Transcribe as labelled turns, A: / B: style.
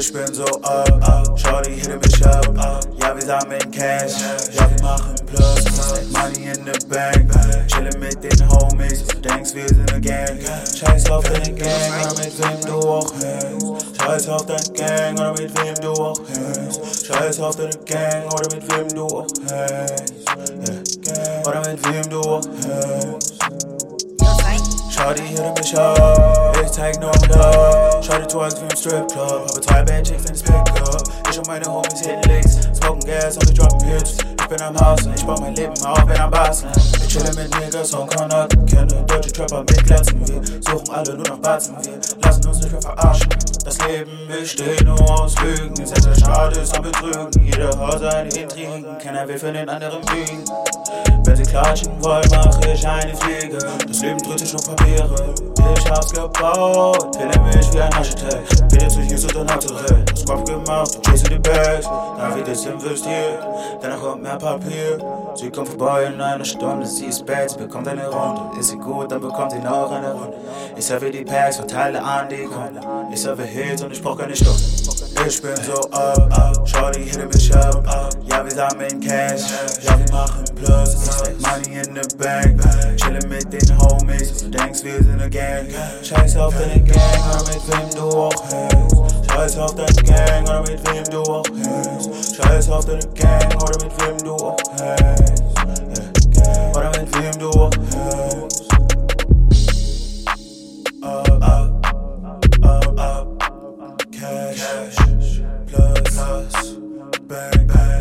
A: Ich bin so up, up. Shorty hitte mich up, up. Ja, wir sammeln Cash. Ja, wir machen Plus. Money in the bank. Chillen mit den Homies. Du denkst, wir sind eine Gang. Scheiß auf deine Gang oder mit wem du auch hängst. Scheiß auf deine Gang oder mit wem du auch hängst. Scheiß auf deine Gang oder mit wem du auch hängst. Oder mit wem du auch hängst. Shawty hitte mich up, ich zeig no love. Shawty twerks wie im Stripclub, habe zwei Bad Chicks in Pickup. Ich und meine Homies hitten Licks, smoken Gas wir droppen Hits. Ich bin am Hustlen, ich baue mein Leben auf, bin am Basteln. Ich chille mit Niggas und Konaten, kenne deutsche Trapper mit Glatzen. Wir suchen alle nur noch Batzen, wir lassen uns nicht mehr verarschen. Das Leben besteht nur aus Lügen, Sätze schade ist am Betrügen. Jeder hat seine Intrigen, keiner will für den anderen biegen. Klatschen wollen, mache ich eine Fliege. Das Leben drückt sich auf Papiere. Ich hab's gebaut, pille mich wie ein Architekt. Bin jetzt nicht so naturell. Das Kopf gemacht chase die Bags. Dann wird es investiert, danach kommt mehr Papier. Sie kommt vorbei in einer Stunde, sie ist bad, sie bekommt eine Runde. Ist sie gut, dann bekommt sie noch eine Runde. Ich serve die Packs, verteile an die Kunden. Ich serve Hits und ich brauch keine Stunde. Ich bin so up, up, Shorty hitte mich up, up. Ja, wir sammeln Cash, ja, wir machen Plus. In the bank, chillen mit den Homies. Denkst, wir sind eine Gang. Scheiß auf deine Gang oder mit wem du auch hängst. Scheiß auf deine Gang oder mit wem du auch hängst. Scheiß auf deine Gang oder mit wem du auch hängst. Oder mit wem du auch hängst. Up, up, up, up. Cash, plus, bang, bang.